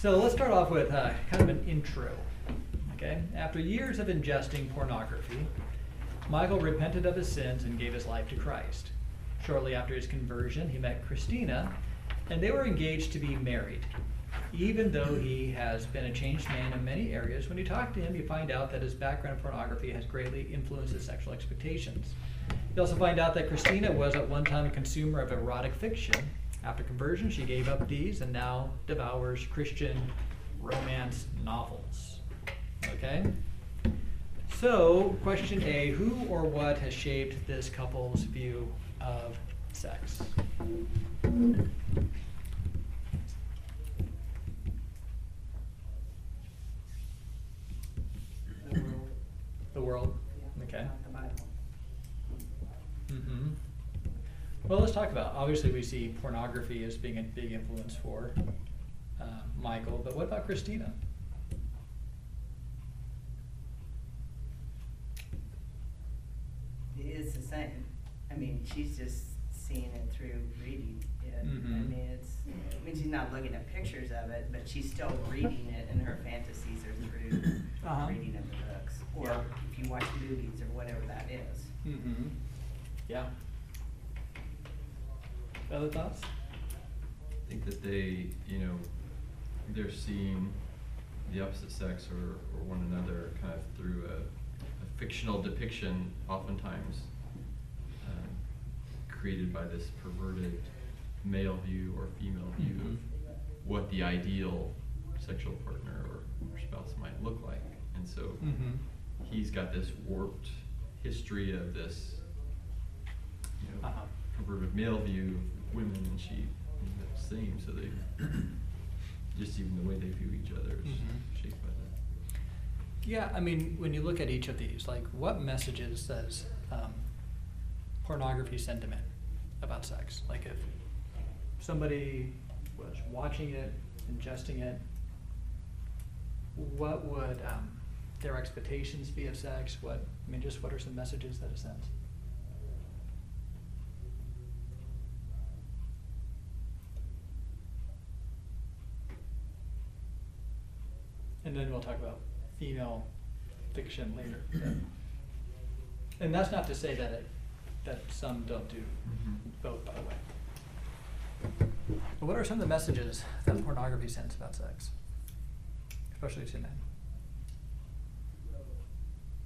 So let's start off with uh, kind of an intro. Okay? After years of ingesting pornography, Michael repented of his sins and gave his life to Christ. Shortly after his conversion, he met Christina, and they were engaged to be married. Even though he has been a changed man in many areas, when you talk to him, you find out that his background in pornography has greatly influenced his sexual expectations. You also find out that Christina was at one time a consumer of erotic fiction. After conversion, she gave up these and now devours Christian romance novels. Okay? So, question A Who or what has shaped this couple's view of sex? The world. The world? Yeah, Okay. Not the Bible. hmm Well, let's talk about. Obviously, we see pornography as being a big influence for uh, Michael, but what about Christina? It is the same. I mean, she's just seeing it through reading it. I Mhm. mean, it's, I mean, she's not looking at pictures of it, but she's still reading it and her fantasies are through Uh-huh. reading of the books. Or Yeah. if you watch movies or whatever that is. Mm-hmm. Yeah. Other thoughts? I think that they, you know, they're seeing the opposite sex or, or one another kind of through a, a fictional depiction, oftentimes um, created by this perverted male view or female view Mhm. of what the ideal sexual partner or, or spouse might look like. And so Mm-hmm. he's got this warped history of this, you know, Uh-huh. perverted male view of women, and she up same. So they just even the way they view each other is Mhm. shaped by that. Yeah, I mean, when you look at each of these, like, what messages does um, pornography send to men about sex? Like, if somebody was watching it, ingesting it, what would um, their expectations be of sex? What, I mean, just what are some messages that it sends? And then we'll talk about female fiction later. And that's not to say that it, that some don't do Mhm. both, by the way. But what are some of the messages that pornography sends about sex? Especially to men.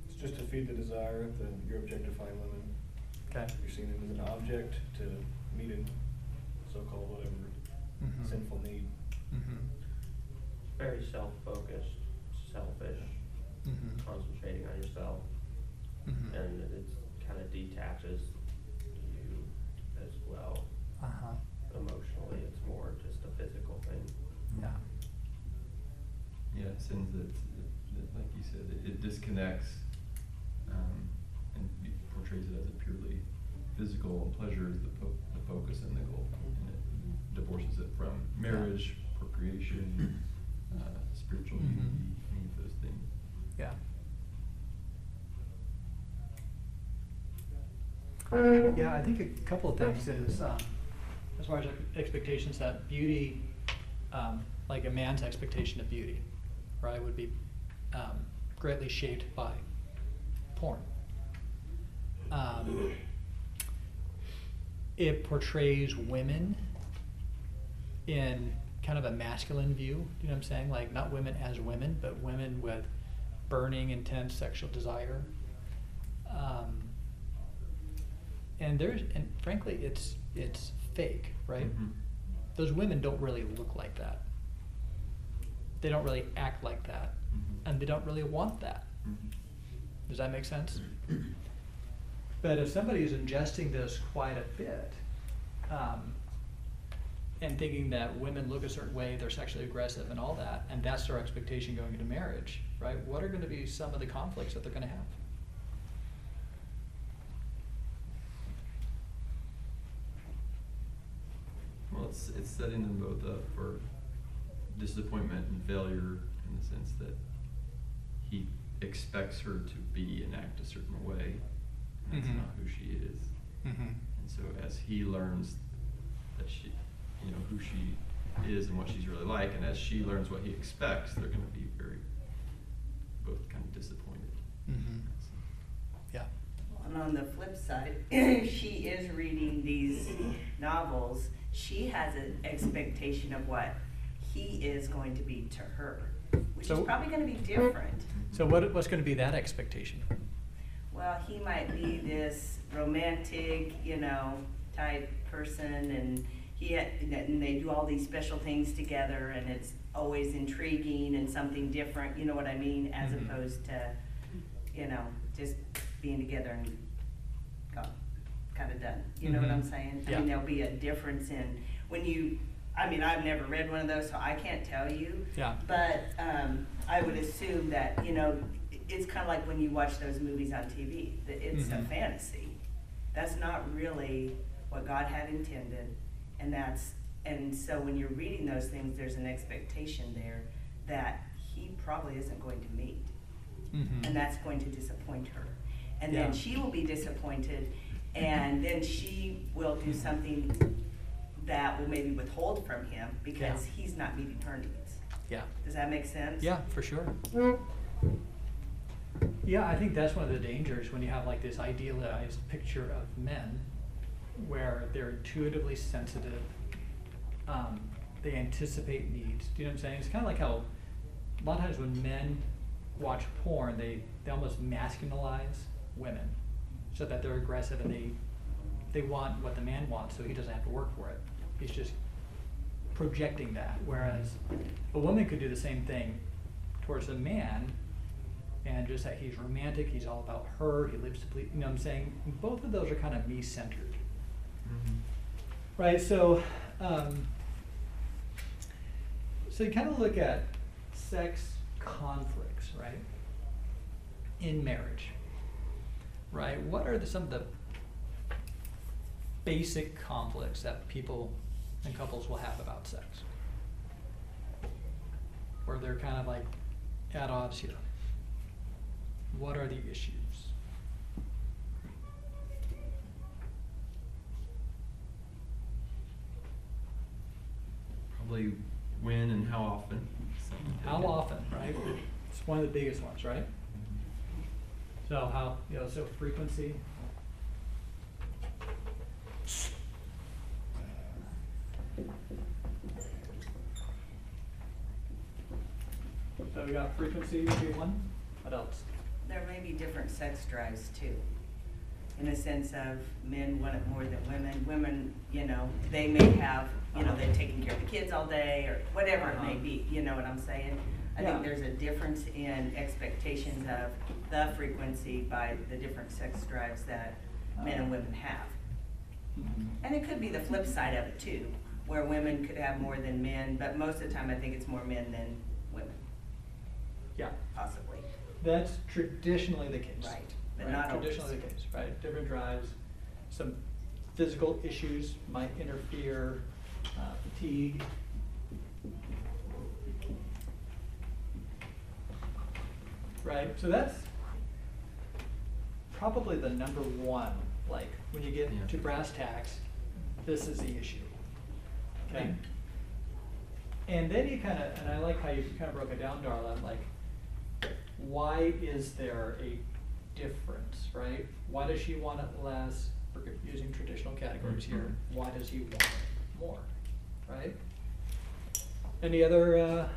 It's just to feed the desire that you're objectifying women. Okay. You're seeing them as an object to meet a so-called whatever Mhm. sinful need. Mm-hmm. Very self-focused, selfish, Mhm. concentrating on yourself, Mhm. and it kind of detaches you as well. Uh-huh. Emotionally, it's more just a physical thing. Yeah. Yeah, it sends that, that like you said, it, it disconnects um, and be- portrays it as a purely physical and pleasure is the, po- the focus and the goal, and it divorces it from marriage, procreation, spiritual Mhm. unity, any of those things. Yeah. Yeah, I think a couple of things is, um, as far as expectations, that beauty, um, like a man's expectation of beauty, right, would be, um, greatly shaped by porn. Um, it portrays women in kind of a masculine view, you know what I'm saying? Like not women as women, but women with burning, intense sexual desire. Um, and there's, and frankly, it's it's fake, right? Mhm. Those women don't really look like that. They don't really act like that, Mhm. and they don't really want that. Mhm. Does that make sense? But if somebody is ingesting this quite a bit, um, and thinking that women look a certain way, they're sexually aggressive and all that, and that's their expectation going into marriage, right? What are gonna be some of the conflicts that they're gonna have? Well, it's, it's setting them both up for disappointment and failure in the sense that he expects her to be and act a certain way. And that's Mhm. not who she is. Mm-hmm. And so as he learns that she, you know, who she is and what she's really like, and as she learns what he expects, they're gonna be very, both kind of disappointed. Mhm. Yeah. And on the flip side, if she is reading these novels. She has an expectation of what he is going to be to her, which So- is probably going to be different. So what, what's gonna be that expectation? Well, he might be this romantic, you know, type person, and he and they do all these special things together, and it's always intriguing and something different. You know what I mean? As Mhm. opposed to, you know, just being together and got kind of done. You know what I'm Mhm. saying? I Yeah. mean, there'll be a difference in when you. I mean, I've never read one of those, so I can't tell you. Yeah. But um, I would assume that, you know, i- it's kind of like when you watch those movies on TV, that it's a Mhm. fantasy. That's not really what God had intended, and that's, and so when you're reading those things, there's an expectation there that he probably isn't going to meet. Mhm. And that's going to disappoint her. And Yeah. then she will be disappointed, and then she will do something that will maybe withhold from him because Yeah. he's not meeting her needs. Yeah. Does that make sense? Yeah, for sure. Yeah, I think that's one of the dangers when you have like this idealized picture of men where they're intuitively sensitive, um, they anticipate needs. Do you know what I'm saying? It's kind of like how a lot of times when men watch porn, they, they almost masculinize women so that they're aggressive and they they want what the man wants, so he doesn't have to work for it. He's just projecting that. Whereas a woman could do the same thing towards a man and just that he's romantic, he's all about her, he lives to please, you know what I'm saying? Both of those are kind of me centered. Right, so, um, so you kind of look at sex conflicts, right? In marriage, right? What are the, some of the basic conflicts that people and couples will have about sex? Where they're kind of like at odds here. What are the issues? Probably when and how often. something How often, right? It's one of the biggest ones, right? So how, you know, so frequency. So we got frequency would be one, what else? There may be different sex drives too. In the sense of men want it more than women. Women, you know, they may have, you know, they're taking care of the kids all day or whatever it may Uh-huh. be, you know what I'm saying? I Yeah. think there's a difference in expectations of the frequency by the different sex drives that men and women have. And it could be the flip side of it too, where women could have more than men, but most of the time I think it's more men than women, Yeah, possibly. that's traditionally the case. Right, but Right, not. Traditionally the case, right? Different drives, some physical issues might interfere, uh, fatigue. Right, so that's probably the number one, like, when you get Yeah. to brass tacks, this is the issue. Okay? And then you kind of, and I like how you kind of broke it down, Darla, like, why is there a difference, right? Why does she want it less, we're using traditional categories here, Mhm. why does he want it more, right? Any other, uh,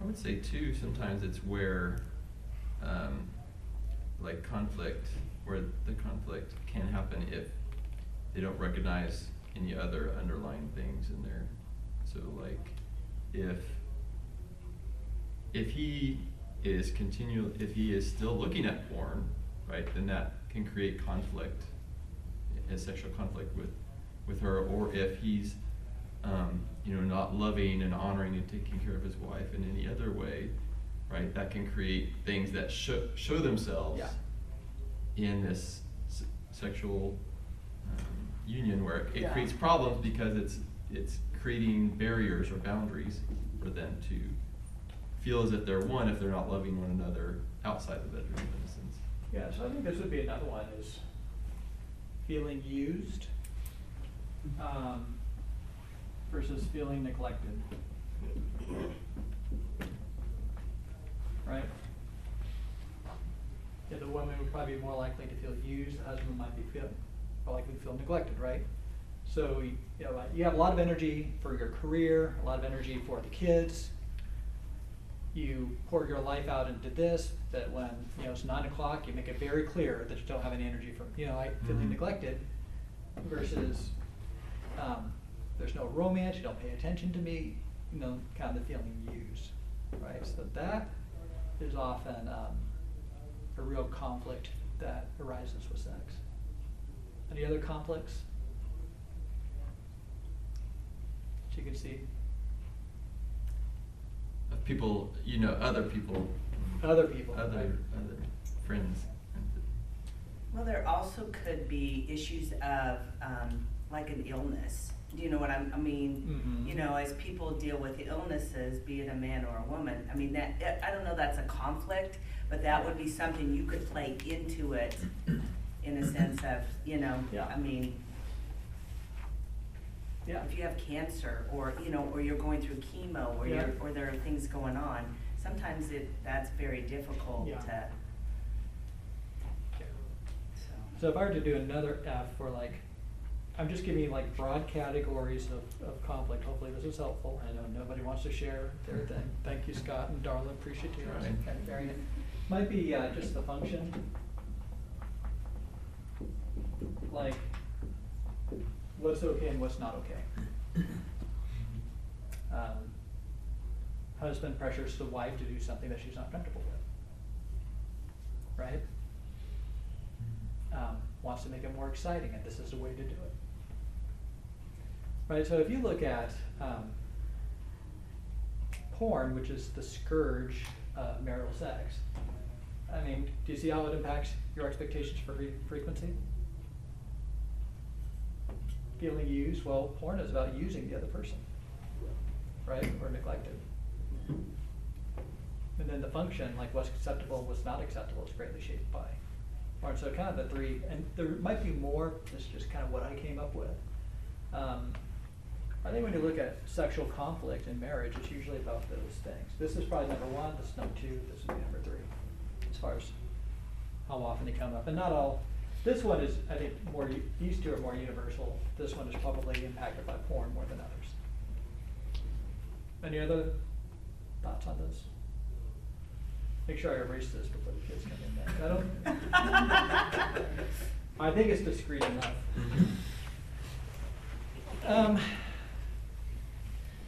I would say too, sometimes it's where, um, like conflict, where the conflict can happen if they don't recognize any other underlying things in there. So like, if, if he is continue, if he is still looking at porn, right, then that can create conflict, a sexual conflict with, with her, or if he's, um, you know, not loving and honoring and taking care of his wife in any other way, right, that can create things that show, show themselves Yeah. in this s- sexual um, union where it Yeah. creates problems because it's it's creating barriers or boundaries for them to feel as if they're one if they're not loving one another outside the bedroom in a sense. yeah, so I think this would be another one is feeling used. Um, versus feeling neglected. Right? Yeah, the woman would probably be more likely to feel used, the husband might be feel, more likely to feel neglected, right? So, you know, you have a lot of energy for your career, a lot of energy for the kids. You pour your life out into this, that when, you know, it's nine o'clock, you make it very clear that you don't have any energy for, you know, I feeling Mhm. neglected versus, um, there's no romance, you don't pay attention to me, you know, kind of the feeling used, right? So that is often, um, a real conflict that arises with sex. Any other conflicts? That you can see? Of people, you know, other people. Other people, Other, right. other friends. Well, there also could be issues of, um, like an illness. Do you know what I'm, I mean, Mhm. you know, as people deal with illnesses, be it a man or a woman, I mean, that, I don't know that's a conflict, but that would be something you could play into it in a sense of, you know, Yeah. I mean, Yeah. if you have cancer or, you know, or you're going through chemo or Yeah. you're, or there are things going on, sometimes it, that's very difficult Yeah. to, so. So if I were to do another F for like, I'm just giving you like broad categories of, of conflict, hopefully this is helpful, I know nobody wants to share their thing, thank you Scott and Darla, appreciate you Right. and Marion. Might be, uh, just the function. Like, what's okay and what's not okay. Um, husband pressures the wife to do something that she's not comfortable with. Right? um, wants to make it more exciting, and this is the way to do it. Right, so if you look at um, porn, which is the scourge of marital sex, I mean, do you see how it impacts your expectations for fre- frequency? Feeling used, well, porn is about using the other person, right, or neglected. And then the function, like what's acceptable, what's not acceptable, is greatly shaped by. porn. so kind of the three, and there might be more, this is just kind of what I came up with. Um, I think when you look at sexual conflict in marriage, it's usually about those things. This is probably number one, this is number two, this would be number three, as far as how often they come up. And not all, this one is, I think, more, these two are more universal. This one is probably impacted by porn more than others. Any other thoughts on this? Make sure I erase this before the kids come in. I don't, I think it's discreet enough. Um,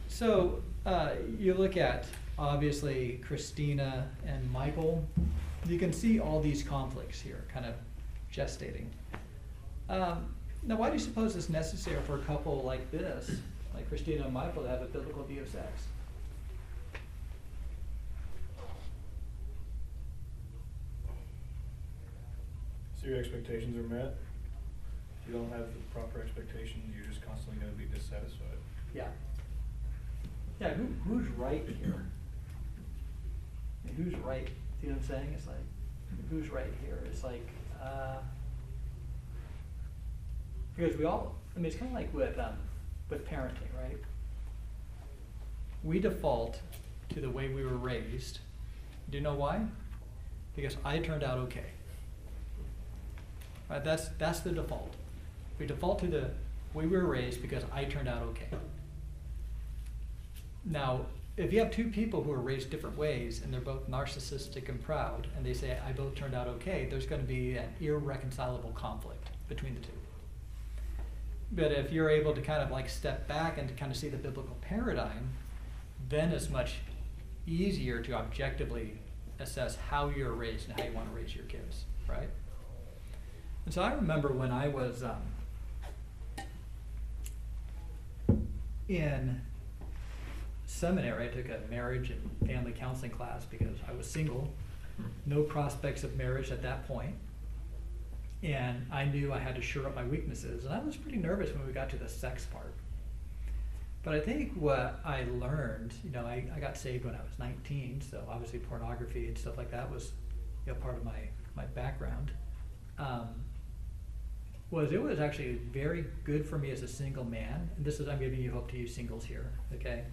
so, uh, you look at, obviously, Christina and Michael, you can see all these conflicts here, kind of gestating. Um, now, why do you suppose it's necessary for a couple like this, like Christina and Michael, to have a biblical view of sex? So your expectations are met? If you don't have the proper expectations, you're just constantly gonna be dissatisfied. Yeah. Yeah, who, who's right here? Who's right? You know what I'm saying? It's like, who's right here? It's like, uh, because we all, I mean, it's kind of like with, um, with parenting, right? We default to the way we were raised. Do you know why? Because I turned out okay. Right, that's, that's the default. We default to the way we were raised because I turned out okay. Now, if you have two people who are raised different ways and they're both narcissistic and proud, and they say, I both turned out okay, there's gonna be an irreconcilable conflict between the two. But if you're able to kind of like step back and to kind of see the biblical paradigm, then it's much easier to objectively assess how you're raised and how you want to raise your kids, right? And so I remember when I was um, in seminary, I took a marriage and family counseling class because I was single, no prospects of marriage at that point. And I knew I had to shore up my weaknesses, and I was pretty nervous when we got to the sex part. But I think what I learned, you know, I, I got saved when I was 19, so obviously pornography and stuff like that was, you know, part of my, my background. Um, was it was actually very good for me as a single man. And this is I'm giving you hope to you singles here, okay?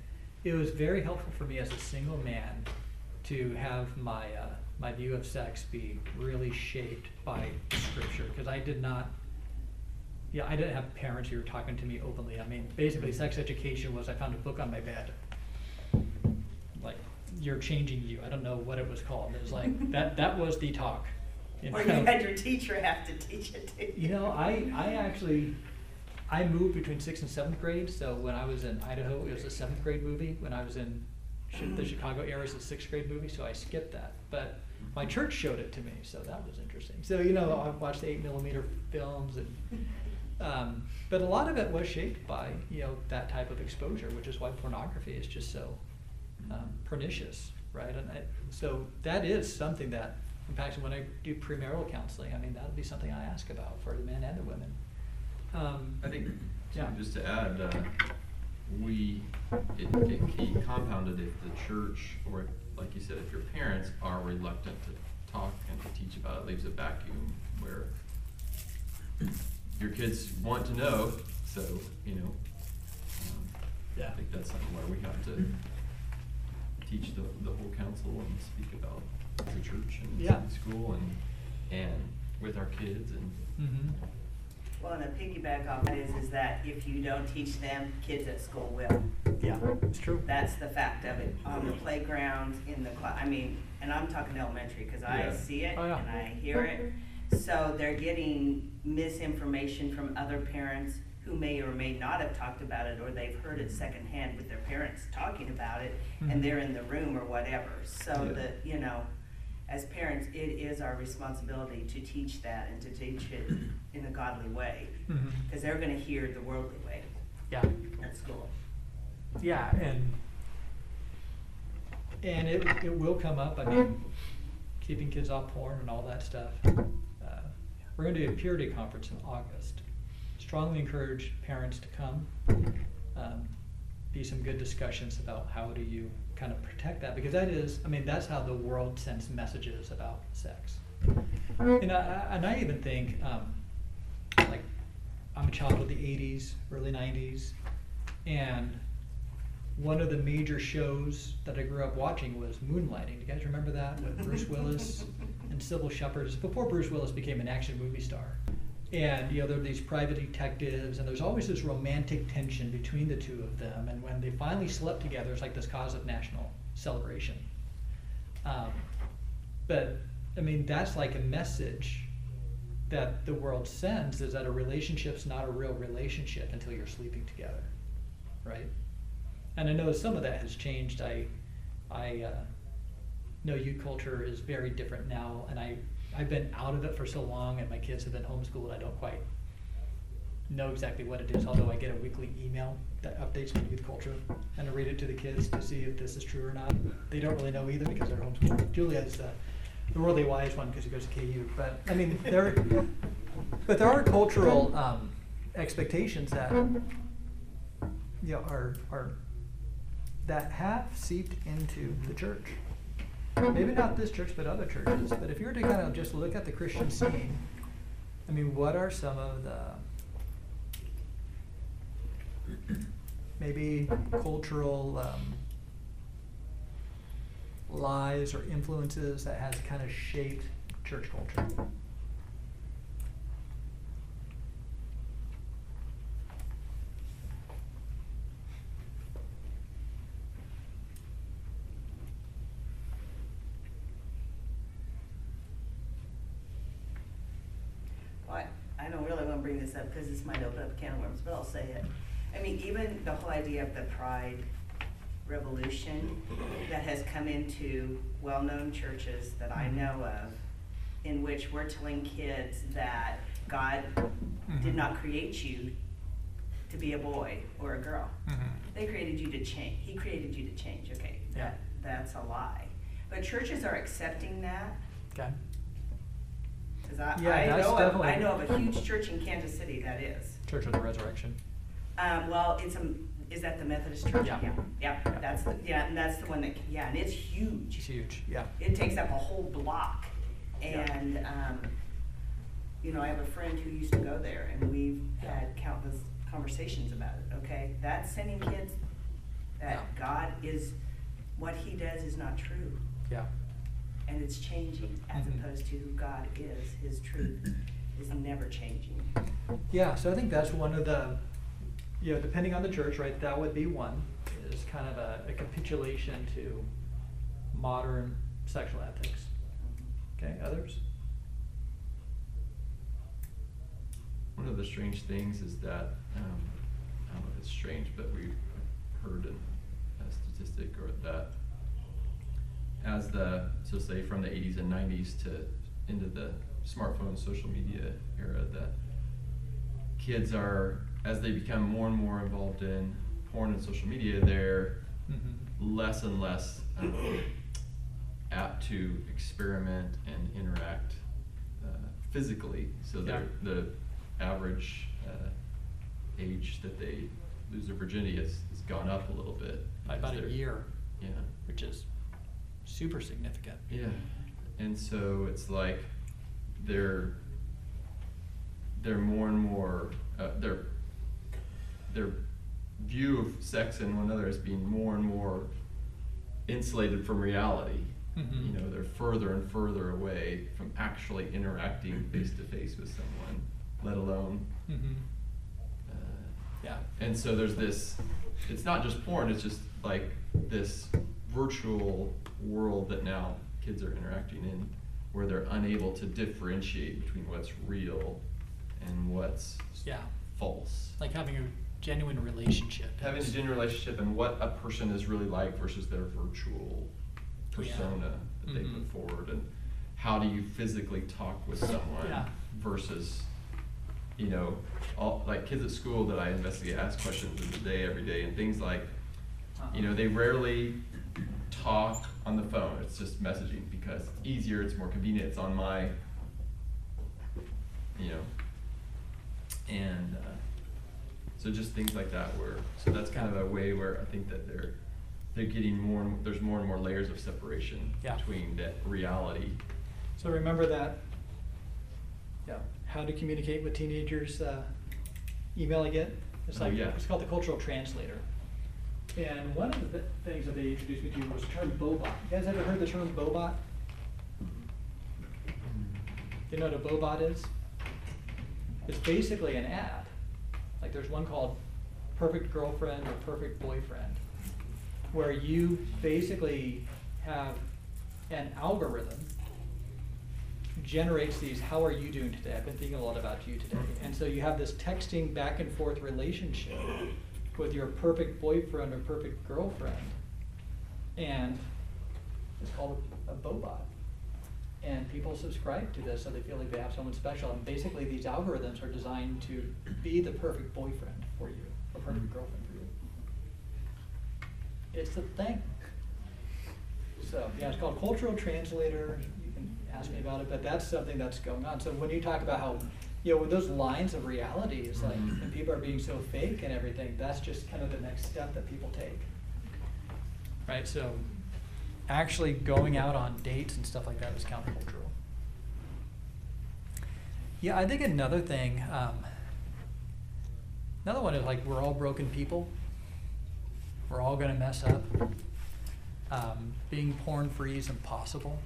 It was very helpful for me as a single man to have my uh, my view of sex be really shaped by scripture because I did not. Yeah, I didn't have parents who were talking to me openly. I mean, basically, sex education was I found a book on my bed. Like, you're changing you. I don't know what it was called. It was like that. That was the talk. Or you had your teacher have to teach it to you. You know, I, I actually, I moved between sixth and seventh grade, so when I was in Idaho, it was a seventh grade movie. When I was in Chi- the Chicago area, it was a sixth grade movie, so I skipped that. But my church showed it to me, so that was interesting. So, you know, I watched eight millimeter films and, um, but a lot of it was shaped by, you know, that type of exposure, which is why pornography is just so, um, pernicious, right? And I, so that is something that impacts when I do premarital counseling. I mean, that would be something I ask about for the men and the women. Um, I think, Yeah. just to add, uh, we, it, it can be compounded if the church, or like you said, if your parents are reluctant to talk and to teach about it, leaves a vacuum where your kids want to know, so, you know. um, Yeah. I think that's something where we have to teach the, the whole counsel and speak about the church and Yeah. School and, and with our kids and. mhm. Well, and a piggyback off that is, is that if you don't teach them, kids at school will. Yeah, it's true. That's the fact of it, on the playground, in the class, I mean, and I'm talking elementary, cause I Yeah. see it Oh, yeah. and I hear it. So they're getting misinformation from other parents who may or may not have talked about it, or they've heard it mm-hmm. secondhand with their parents talking about it, and mm-hmm. they're in the room or whatever. So Yeah. that, you know, as parents, it is our responsibility to teach that and to teach it in a godly way. Mhm. Cause they're gonna hear the worldly way Yeah. at school. Yeah, and and it it will come up. I mean, keeping kids off porn and all that stuff. Uh, we're going to do a purity conference in August. Strongly encourage parents to come. Um, be some good discussions about how do you kind of protect that because that is, I mean, that's how the world sends messages about sex. And I, I- and I even think, um, like, I'm a child of the '80s, early '90s, and one of the major shows that I grew up watching was Moonlighting. Do you guys remember that with Bruce Willis and Cybill Shepherd? It's before Bruce Willis became an action movie star. And you know, there are these private detectives, and there's always this romantic tension between the two of them. And when they finally slept together, it's like this cause of national celebration. Um, but I mean, that's like a message that the world sends: is that a relationship's not a real relationship until you're sleeping together, right? And I know some of that has changed. I, I uh, know youth culture is very different now, and I, I've been out of it for so long, and my kids have been homeschooled. I don't quite know exactly what it is, although I get a weekly email that updates my youth culture, and I read it to the kids to see if this is true or not. They don't really know either because they're homeschooled. Julia's uh, the the worldly wise one because he goes to KU, but I mean, there, but there are cultural um, expectations that you know, are, are, that have seeped into the church. Maybe not this church, but other churches. But if you were to kind of just look at the Christian scene, I mean, what are some of the maybe cultural um, lies or influences that has kind of shaped church culture? Well, I, I don't really wanna bring this might open up a can of worms, but I'll say it. I mean, even the whole idea of the pride revolution that has come into well-known churches that I know of, in which we're telling kids that God did Mhm. not create you to be a boy or a girl. They created you to change. He created you to change. Okay, Yeah. that, that's a lie. But churches are accepting that. Okay. Cause I, Yeah, I that's know of, I definitely- know of a huge church in Kansas City that is. Church of the Resurrection. Um, well, it's a, is that the Methodist church? Yeah. Yeah, that's the, yeah, and that's the one that, yeah, and it's huge. It's huge. Yeah. It takes up a whole block. Yeah. And, um, you know, I have a friend who used to go there and we've had countless conversations about it, okay? That's sending kids, that Yeah. God is, what he does is not true. Yeah. And it's changing as opposed to who God is, his truth is never changing. Yeah, so I think that's one of the, you know, depending on the church, right, that would be one, is kind of a, a capitulation to modern sexual ethics. Okay, others? One of the strange things is that, um, I don't know if it's strange, but we've heard an- a statistic or that as the, so say from the eighties and nineties to into the smartphone, social media era, that kids are, as they become more and more involved in porn and social media, they're Mhm. less and less um, apt to experiment and interact uh, physically. So Yeah. the average uh, age that they lose their virginity has, has gone up a little bit. By about a year, Yeah. which is super significant. Yeah, and so it's like they're they're more and more uh, their their view of sex and one another as being more and more insulated from reality. Mhm. You know, they're further and further away from actually interacting face to face with someone, let alone. Mhm. Uh, Yeah. and so there's this, it's not just porn, it's just like this virtual world that now kids are interacting in where they're unable to differentiate between what's real and what's Yeah. false. Like having a genuine relationship. Having a genuine relationship and what a person is really like versus their virtual Yeah. persona that they Mhm. put forward and how do you physically talk with someone Yeah. versus you know all like kids at school that I investigate ask questions of the day every day and things like you know they rarely talk on the phone it's just messaging because it's easier it's more convenient it's on my you know and uh, so just things like that where so that's kind of a way where I think that they're they're getting more and there's more and more layers of separation Yeah. between that reality. So remember that, yeah, how to communicate with teenagers, uh, email again? It's Oh, like, yeah. it's called the cultural translator. And one of the things that they introduced me to was the term Bobot. You guys ever heard the term Bobot? You know what a Bobot is? It's basically an app. Like there's one called Perfect Girlfriend or Perfect Boyfriend, where you basically have an algorithm generates these, how are you doing today? I've been thinking a lot about you today. And so you have this texting back and forth relationship with your perfect boyfriend or perfect girlfriend. And it's called a, Bobot. And people subscribe to this so they feel like they have someone special. And basically, these algorithms are designed to be the perfect boyfriend for you, or perfect girlfriend for you. It's a thing. So, yeah, it's called cultural translator. You can ask me about it, but that's something that's going on. So when you talk about how, you know, with those lines of reality, it's like, and people are being so fake and everything, that's just kind of the next step that people take. Right, so actually going out on dates and stuff like that is countercultural. Yeah, I think another thing, um, another one is like we're all broken people. We're all gonna mess up. Um, being porn free is impossible.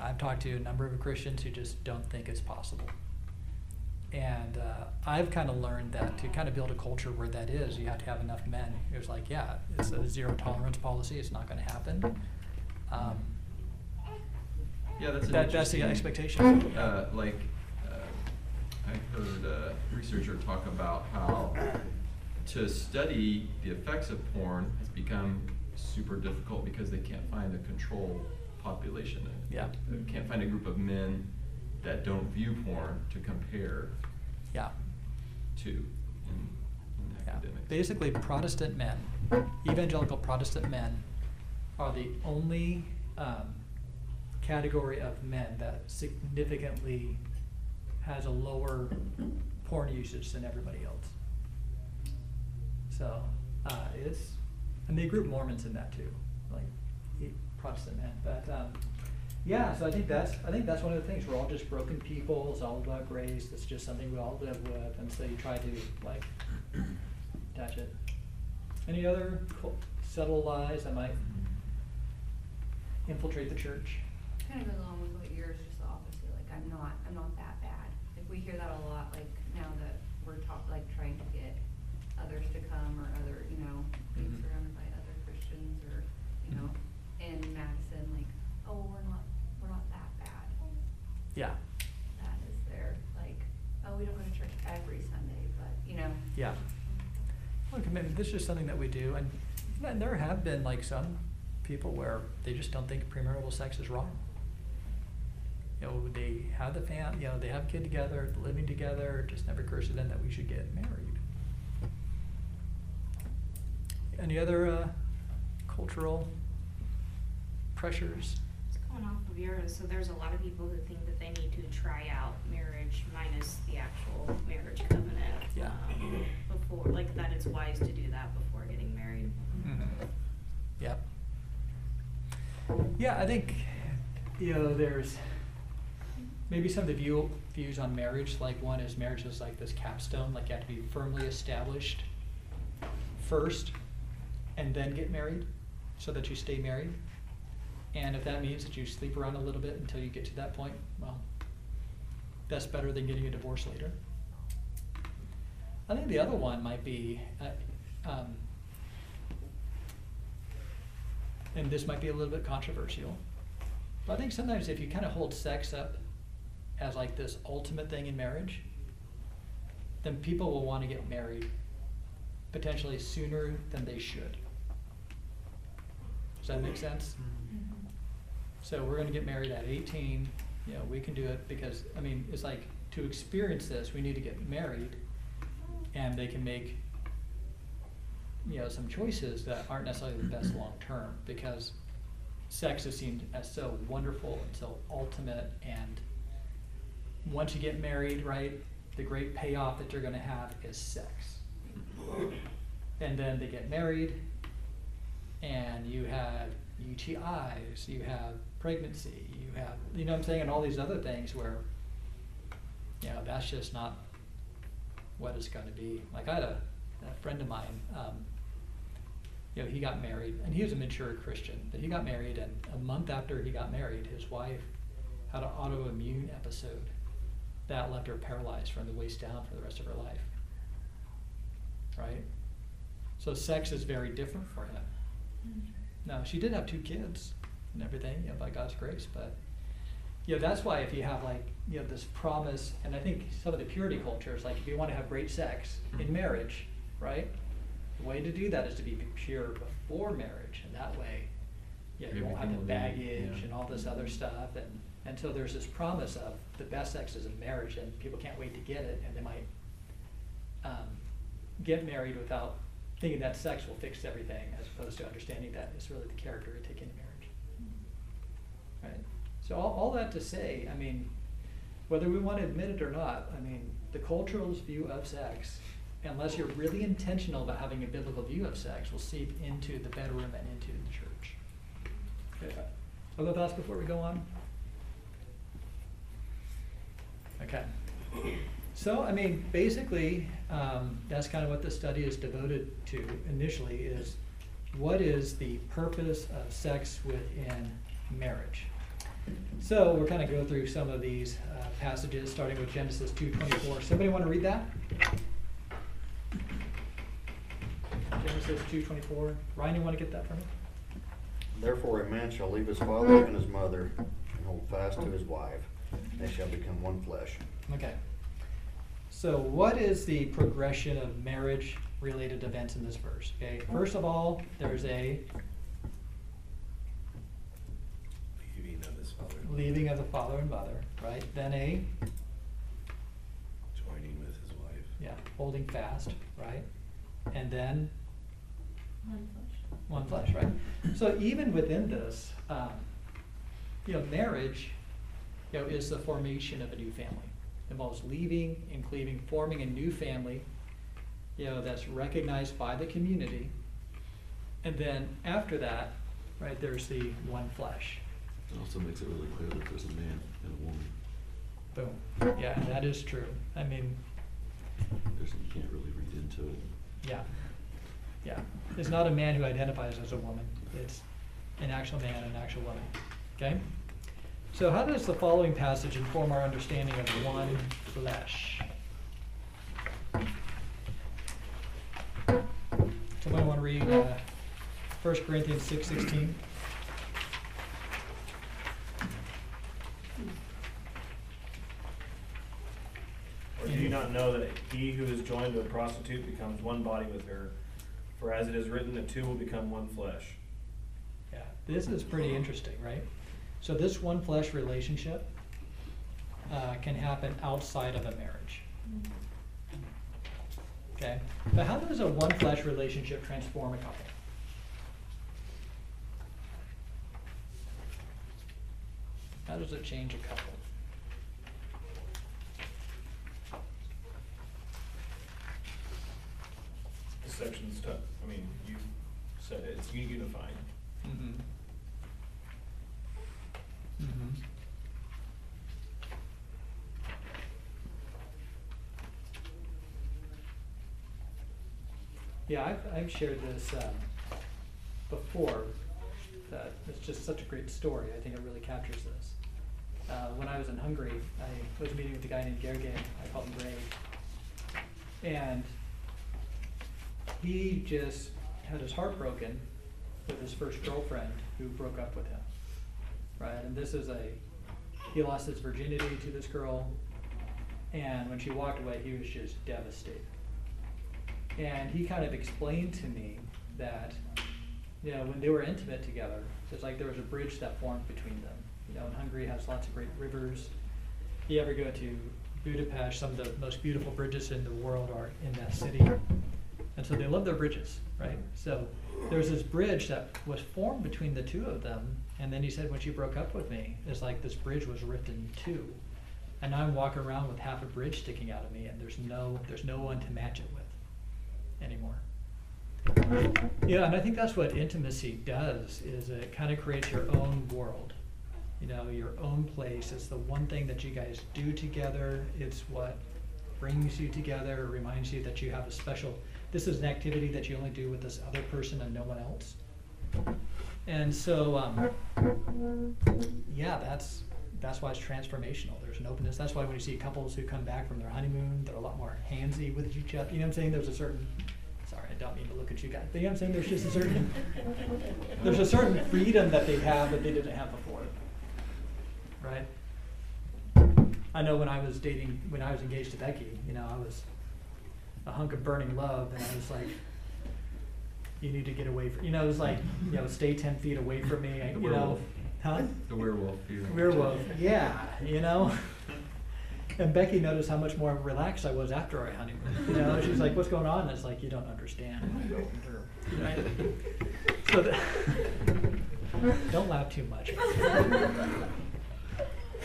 I've talked to a number of Christians who just don't think it's possible. And uh, I've kind of learned that to kind of build a culture where that is, you have to have enough men. It was like, yeah, it's a zero tolerance policy. It's not going to happen. Um, Yeah, that's an That- that's the interesting, expectation. Uh, like, uh, I heard a researcher talk about how to study the effects of porn has become super difficult because they can't find a control population. Yeah. They Can't find a group of men that don't view porn to compare yeah. to in, in Yeah. academics. Basically, Protestant men, evangelical Protestant men, are the only um, category of men that significantly has a lower porn usage than everybody else. So uh, it's, and they group Mormons in that too, like Protestant men. But um, Yeah, so I think that's, I think that's one of the things, we're all just broken people, it's all about grace, it's just something we all live with, and so you try to like attach it. Any other subtle lies that might infiltrate the church? Kind of along with what yours, just opposite, like, I'm not, I'm not that bad. Like, we hear that a lot, like, now that we're talk, like, trying to get others to come, or other, you know, being Mhm. surrounded by other Christians, or, you know, in Madison, like, oh, we're not, we're not that bad. Yeah, That is there, like, oh, we don't go to church every Sunday, but, you know. yeah. Look, I mean, this is just something that we do, and, and there have been like some people where they just don't think premarital sex is wrong. You know, they have the fam, you know, they have a kid together, living together, it just never occurs to them that we should get married. Any other, uh, cultural pressures? It's off of yours, so there's a lot of people who think that they need to try out marriage minus the actual marriage covenant. Yeah. um, Before, like that it's wise to do that before getting married. Yeah. Yeah, I think, you know, there's maybe some of the view, views on marriage, like one is marriage is like this capstone, like you have to be firmly established first and then get married, so that you stay married. And if that means that you sleep around a little bit until you get to that point, well, that's better than getting a divorce later. I think the other one might be, uh, um, and this might be a little bit controversial, but I think sometimes if you kind of hold sex up as like this ultimate thing in marriage, then people will want to get married potentially sooner than they should. Does that make sense? So we're gonna get married at eighteen, you know, we can do it because, I mean, it's like, to experience this, we need to get married. And they can make, you know, some choices that aren't necessarily the best long-term, because sex is seen as so wonderful and so ultimate, and once you get married, right, the great payoff that you're gonna have is sex. And then they get married, and you have UTIs, you have pregnancy, you have, you know what I'm saying, and all these other things where, you know, that's just not what it's gonna be. Like I had a, a friend of mine, um, you know, he got married, and he was a mature Christian, but he got married, and a month after he got married, his wife had an autoimmune episode that left her paralyzed from the waist down for the rest of her life. Right? So sex is very different for him. Now, she did have two kids and everything, you know, by God's grace, but, you know, that's why if you have like, you know, this promise, and I think some of the purity cultures, like if you wanna have great sex in marriage, right? The way to do that is to be pure before marriage, and that way, yeah, you won't have the baggage yeah. and all this other stuff, and, and so there's this promise of the best sex is in marriage, and people can't wait to get it, and they might, um, get married without thinking that sex will fix everything, as opposed to understanding that it's really the character you take into marriage. So all, all that to say, I mean, whether we wanna admit it or not, I mean, the cultural's view of sex, unless you're really intentional about having a biblical view of sex, will seep into the bedroom and into the church. Okay, Other thoughts before we go on? Okay. So, I mean, basically, um, that's kind of what the study is devoted to initially is what is the purpose of sex within marriage? So we're kind of go through some of these uh, passages, starting with Genesis two twenty-four. Somebody want to read that? Genesis two twenty-four. Ryan, you want to get that for me? Therefore a man shall leave his father and his mother, and hold fast to his wife, and they shall become one flesh. Okay. So what is the progression of marriage related events in this verse? Okay, first of all, there's a Leaving of his father. the father and mother, right? Then a, Joining with his wife. yeah, holding fast, right? And then One flesh. one flesh, right? So even within this, um, you know, marriage, you know, is the formation of a new family. Involves leaving and cleaving, forming a new family, you know, that's recognized by the community. And then after that, right, there's the one flesh. It also makes it really clear that there's a man and a woman. Boom. Yeah, that is true. I mean, There's, you can't really read into it. yeah. Yeah. It's not a man who identifies as a woman. It's an actual man and an actual woman. Okay? So how does the following passage inform our understanding of one flesh? Somebody want to read uh, 1 Corinthians six sixteen? You not know that he who is joined to a prostitute becomes one body with her? For as it is written, the two will become one flesh. Yeah, this is pretty interesting, right? So this one flesh relationship uh, can happen outside of a marriage. Okay, but how does a one flesh relationship transform a couple? How does it change a couple? The section's tough, I mean, you it, it's unified. Mm-hmm. Mm-hmm. Yeah, I've, I've shared this, um, before, that it's just such a great story, I think it really captures this. Uh, when I was in Hungary, I was meeting with a guy named Gergely, I called him Ray. And he just had his heart broken with his first girlfriend who broke up with him. Right, and this is a, he lost his virginity to this girl, and when she walked away, he was just devastated. And he kind of explained to me that, you know, when they were intimate together, it's like there was a bridge that formed between them. You know, and Hungary has lots of great rivers. If you ever go to Budapest, some of the most beautiful bridges in the world are in that city. And so they love their bridges, right? So there's this bridge that was formed between the two of them. And then he said, when she broke up with me, it's like this bridge was ripped in two. And now I'm walking around with half a bridge sticking out of me, and there's no, there's no one to match it with anymore. Yeah, and I think that's what intimacy does, is it kind of creates your own world. You know, your own place. It's the one thing that you guys do together. It's what brings you together, reminds you that you have a special, this is an activity that you only do with this other person and no one else. And so, um, yeah, that's, that's why it's transformational. There's an openness. That's why when you see couples who come back from their honeymoon, they're a lot more handsy with each other. You know what I'm saying? There's a certain, sorry, I don't mean to look at you guys, but you know what I'm saying? There's just a certain, there's a certain freedom that they have that they didn't have before. Right? I know when I was dating, when I was engaged to Becky, you know, I was a hunk of burning love, and I was like, you need to get away from, you know, it was like, you know, stay ten feet away from me, The you know? Huh? The werewolf feeling. Werewolf, yeah, you know? And Becky noticed how much more relaxed I was after our honeymoon, you know? She's like, what's going on? And it's like, you don't understand. Right? So, the- don't laugh too much.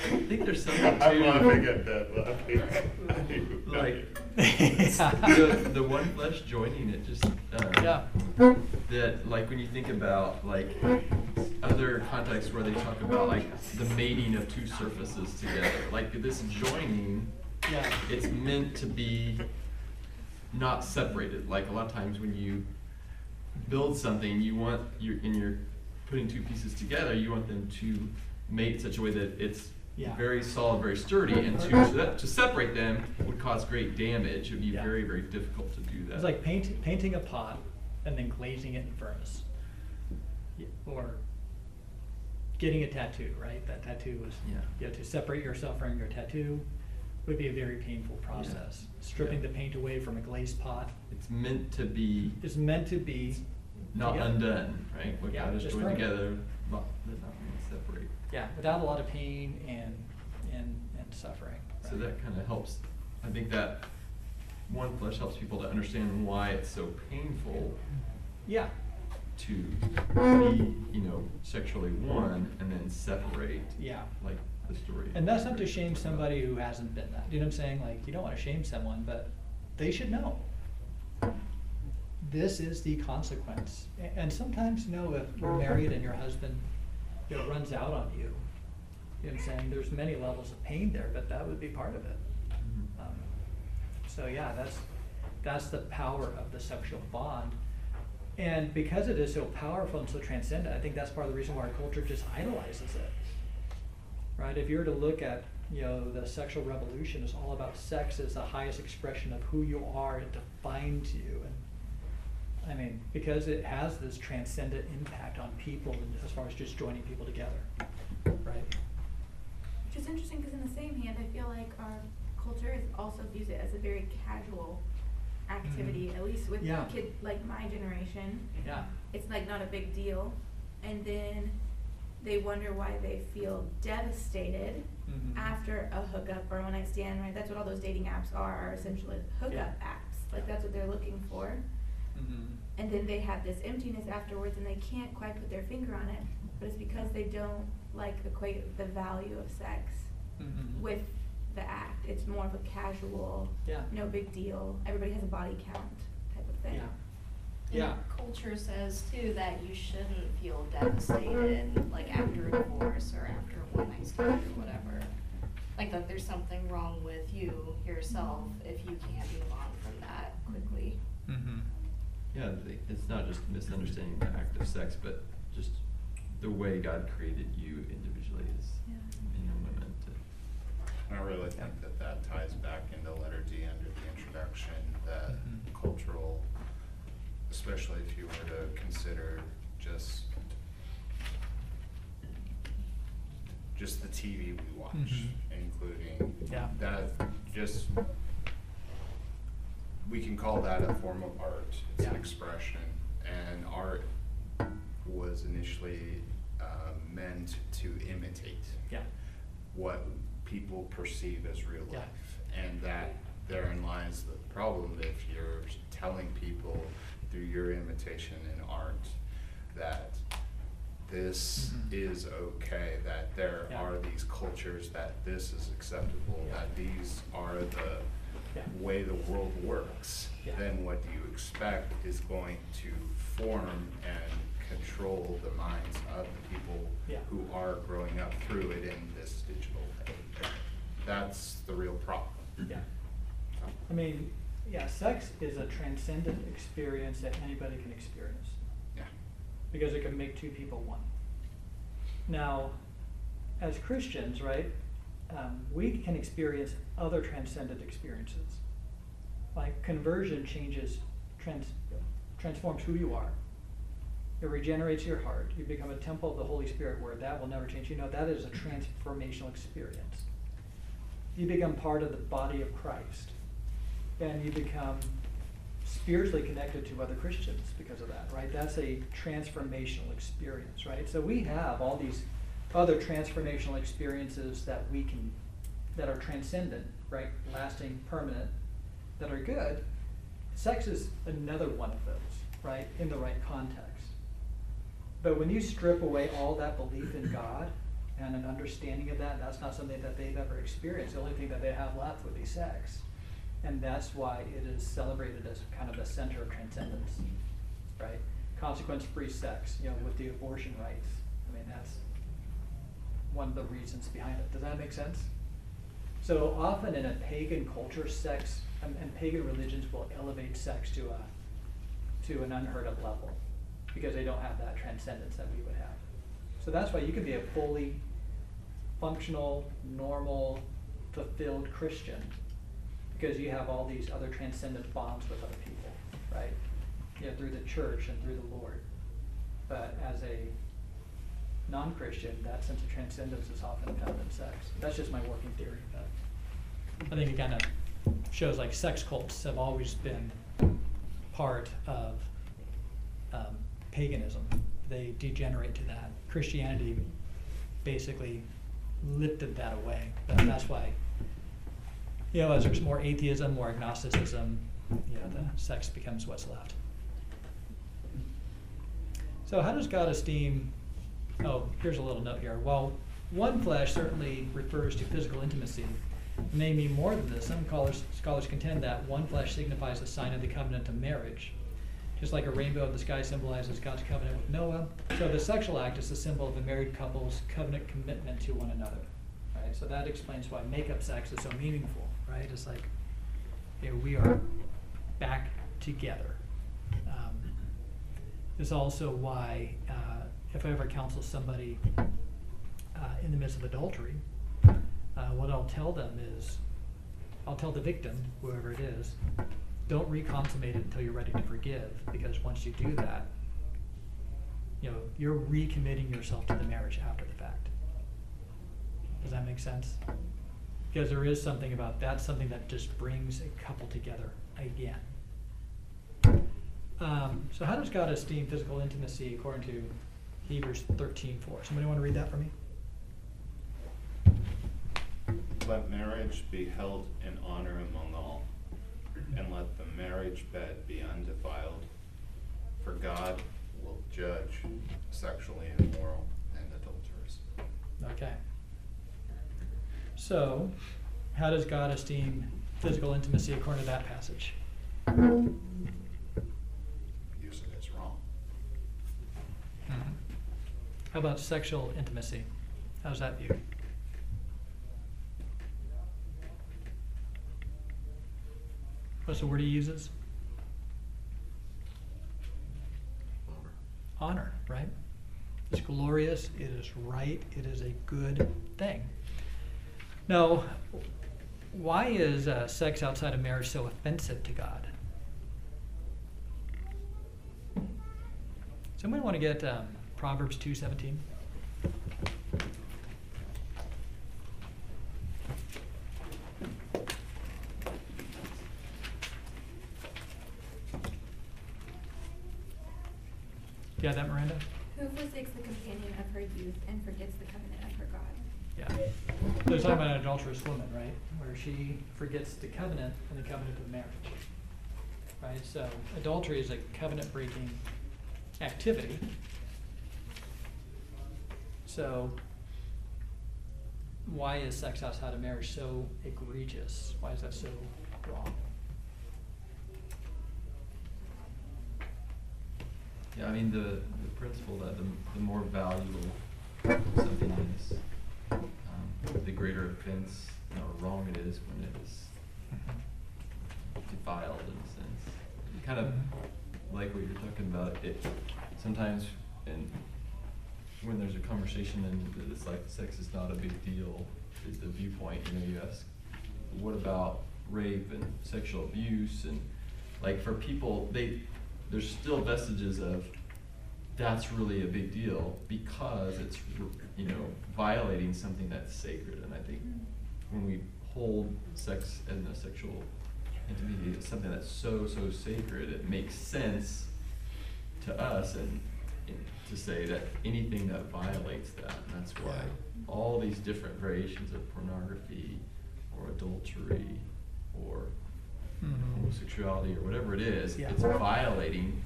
I think there's something too. I'm laughing at that, laughing. Like, Yeah. the, the one flesh joining it just, um, Yeah. that like when you think about like other contexts where they talk about like the mating of two surfaces together, like this joining, Yeah. it's meant to be not separated. Like a lot of times when you build something, you want your and you're putting two pieces together, you want them to mate in such a way that it's Yeah. very solid, very sturdy, and to to separate them would cause great damage. It would be Yeah. very, very difficult to do that. It's like painting, painting a pot and then glazing it in furnace. Y- Or getting a tattoo, right? That tattoo was, Yeah. you know, to separate yourself from your tattoo would be a very painful process. Stripping Yeah. the paint away from a glazed pot It's meant to be is meant to be. not together. undone, right? What Yeah, God has just joined together, not, not mean separate. Yeah, without a lot of pain and, and, and suffering. So that kind of helps, I think that one flesh helps people to understand why it's so painful Yeah, to be, you know, sexually one and then separate. yeah. Like the story. And that's not to shame somebody who hasn't been that. You know what I'm saying? Like, you don't want to shame someone, but they should know. This is the consequence. And sometimes, you know, if you're married and your husband it runs out on you. You know what I'm saying? There's many levels of pain there, but that would be part of it. Mhm. Um, So yeah, that's, that's the power of the sexual bond. And because it is so powerful and so transcendent, I think that's part of the reason why our culture just idolizes it. Right? If you were to look at, you know, the sexual revolution is all about sex as the highest expression of who you are, it defines you. And I mean, because it has this transcendent impact on people as far as just joining people together. Right? Which is interesting because in the same hand, I feel like our culture is also views it as a very casual activity, Mhm. at least with Yeah. kid like my generation. Yeah. It's like not a big deal, and then they wonder why they feel devastated Mhm. after a hookup or one night stand. Right? That's what all those dating apps are. Are essentially hookup Yeah. apps. Like that's what they're looking for. Mhm. And then they have this emptiness afterwards, and they can't quite put their finger on it. But it's because they don't like equate the value of sex Mhm. with the act. It's more of a casual, Yeah. no big deal. Everybody has a body count type of thing. Yeah. And Yeah. Culture says too that you shouldn't feel devastated, like after a divorce or after a one night stand or whatever. Like that there's something wrong with you yourself if you can't move on from that quickly. Mhm. Yeah, the- it's not just misunderstanding the act of sex, but just the way God created you individually as Yeah. men and women to. I really think that that ties back into letter D under the introduction, that Mhm. cultural, especially if you were to consider just just the TV we watch, Mhm. including Yeah. that just we can call that a form of art. It's an expression, and art was initially uh, meant to imitate Yeah. what people perceive as real Yeah. life. And that therein lies the problem if you're telling people through your imitation in art that this Mhm. is okay, that there Yeah. are these cultures, that this is acceptable, Yeah. that these are the Yeah. way the world works, Yeah. then what do you expect is going to form and control the minds of the people Yeah. who are growing up through it in this digital age. That's the real problem. Yeah. I mean, yeah, sex is a transcendent experience that anybody can experience Yeah. because it can make two people one. Now, as Christians, right, um, we can experience other transcendent experiences. Like conversion changes, trans, transforms who you are. It regenerates your heart. You become a temple of the Holy Spirit where that will never change. You know, that is a transformational experience. You become part of the body of Christ. And you become spiritually connected to other Christians because of that, right? That's a transformational experience, right? So we have all these other transformational experiences that we can, that are transcendent, right? Lasting, permanent, that are good. Sex is another one of those, right? In the right context. But when you strip away all that belief in God and an understanding of that, that's not something that they've ever experienced. The only thing that they have left would be sex. And that's why it is celebrated as kind of the center of transcendence, right? Consequence-free sex, you know, with the abortion rights. I mean, that's one of the reasons behind it. Does that make sense? So often in a pagan culture, sex, and, and pagan religions will elevate sex to a, to an unheard of level because they don't have that transcendence that we would have. So that's why you can be a fully functional, normal, fulfilled Christian because you have all these other transcendent bonds with other people, right? Know, through the church and through the Lord. But as a non-Christian, that sense of transcendence is often found in sex. That's just my working theory, but I think it kind of shows like sex cults have always been part of um, paganism. They degenerate to that. Christianity basically lifted that away. But that's why, you know, as there's more atheism, more agnosticism, you know, the sex becomes what's left. So how does God esteem, oh, here's a little note here. While one flesh certainly refers to physical intimacy, it may mean more than this. Some scholars, scholars contend that one flesh signifies a sign of the covenant of marriage. Just like a rainbow in the sky symbolizes God's covenant with Noah, so the sexual act is a symbol of a married couple's covenant commitment to one another. Right? So that explains why makeup sex is so meaningful, right? It's like, we are back together. Um, it's also why, uh, if I ever counsel somebody uh, in the midst of adultery, uh, what I'll tell them is, I'll tell the victim, whoever it is, don't reconsummate it until you're ready to forgive, because once you do that, you know, you're recommitting yourself to the marriage after the fact. Does that make sense? Because there is something about, that's something that just brings a couple together again. Um, so how does God esteem physical intimacy according to Hebrews thirteen four? Somebody wanna read that for me? Let marriage be held in honor among all, and let the marriage bed be undefiled. For God will judge sexually immoral and adulterers. Okay. So, how does God esteem physical intimacy according to that passage? Use it as wrong. How about sexual intimacy? How's that viewed? What's the word he uses? Honor, right? It's glorious, it is right, it is a good thing. Now, why is uh, sex outside of marriage so offensive to God? Somebody want to get um, Proverbs two seventeen? You got that, Miranda? Who forsakes the companion of her youth and forgets the covenant of her God? Yeah. They're talking about an adulterous woman, right? Where she forgets the covenant and the covenant of marriage. Right? So adultery is a covenant breaking activity. So why is sex outside of marriage so egregious? Why is that so wrong? Yeah, I mean, the, the principle that the, the more valuable something is, um, the greater offense or wrong it is when it is defiled in a sense. Kind of like what you're talking about, it, sometimes, and when there's a conversation and it's like sex is not a big deal, is the viewpoint, you know, you ask, what about rape and sexual abuse? And, like, for people, they, there's still vestiges of, that's really a big deal because it's, you know, violating something that's sacred, and I think when we hold sex and a sexual intimacy as something that's so, so sacred, it makes sense to us and, and to say that anything that violates that, and that's why all these different variations of pornography or adultery or Mhm. homosexuality or whatever it is, Yeah. it's violating,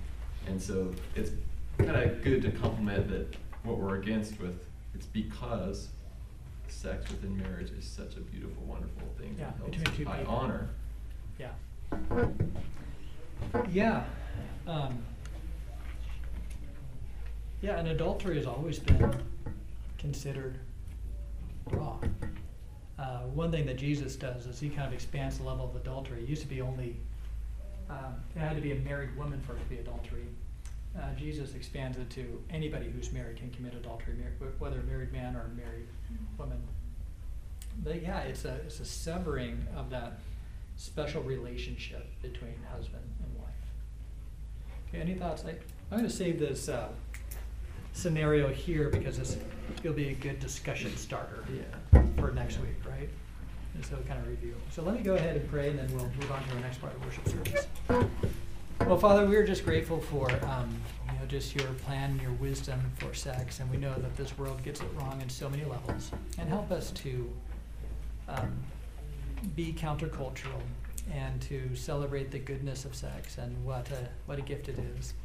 and so it's kinda good to complement that what we're against with, it's because sex within marriage is such a beautiful, wonderful thing Yeah, that holds between high honor. Yeah. Yeah. Um, yeah, and adultery has always been considered wrong. Uh, one thing that Jesus does is he kind of expands the level of adultery. It used to be only, um, it had to be a married woman for it to be adultery. Uh, Jesus expands it to anybody who's married can commit adultery, mar- whether a married man or a married woman. But yeah, it's a, it's a severing of that special relationship between husband and wife. Okay, any thoughts? I, I'm gonna save this, uh, scenario here because this, it'll be a good discussion starter Yeah. for next week, right? And so kind of review. So let me go ahead and pray and then we'll move on to our next part of worship service. Well, Father, we are just grateful for, um, you know, just your plan, your wisdom for sex, and we know that this world gets it wrong in so many levels. And help us to, um, be countercultural and to celebrate the goodness of sex and what a, what a gift it is.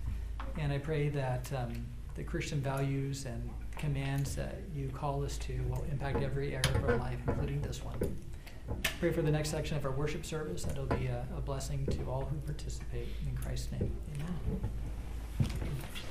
And I pray that, um, the Christian values and commands that you call us to will impact every area of our life, including this one. Pray for the next section of our worship service, that it'll be a, a blessing to all who participate. In Christ's name, amen.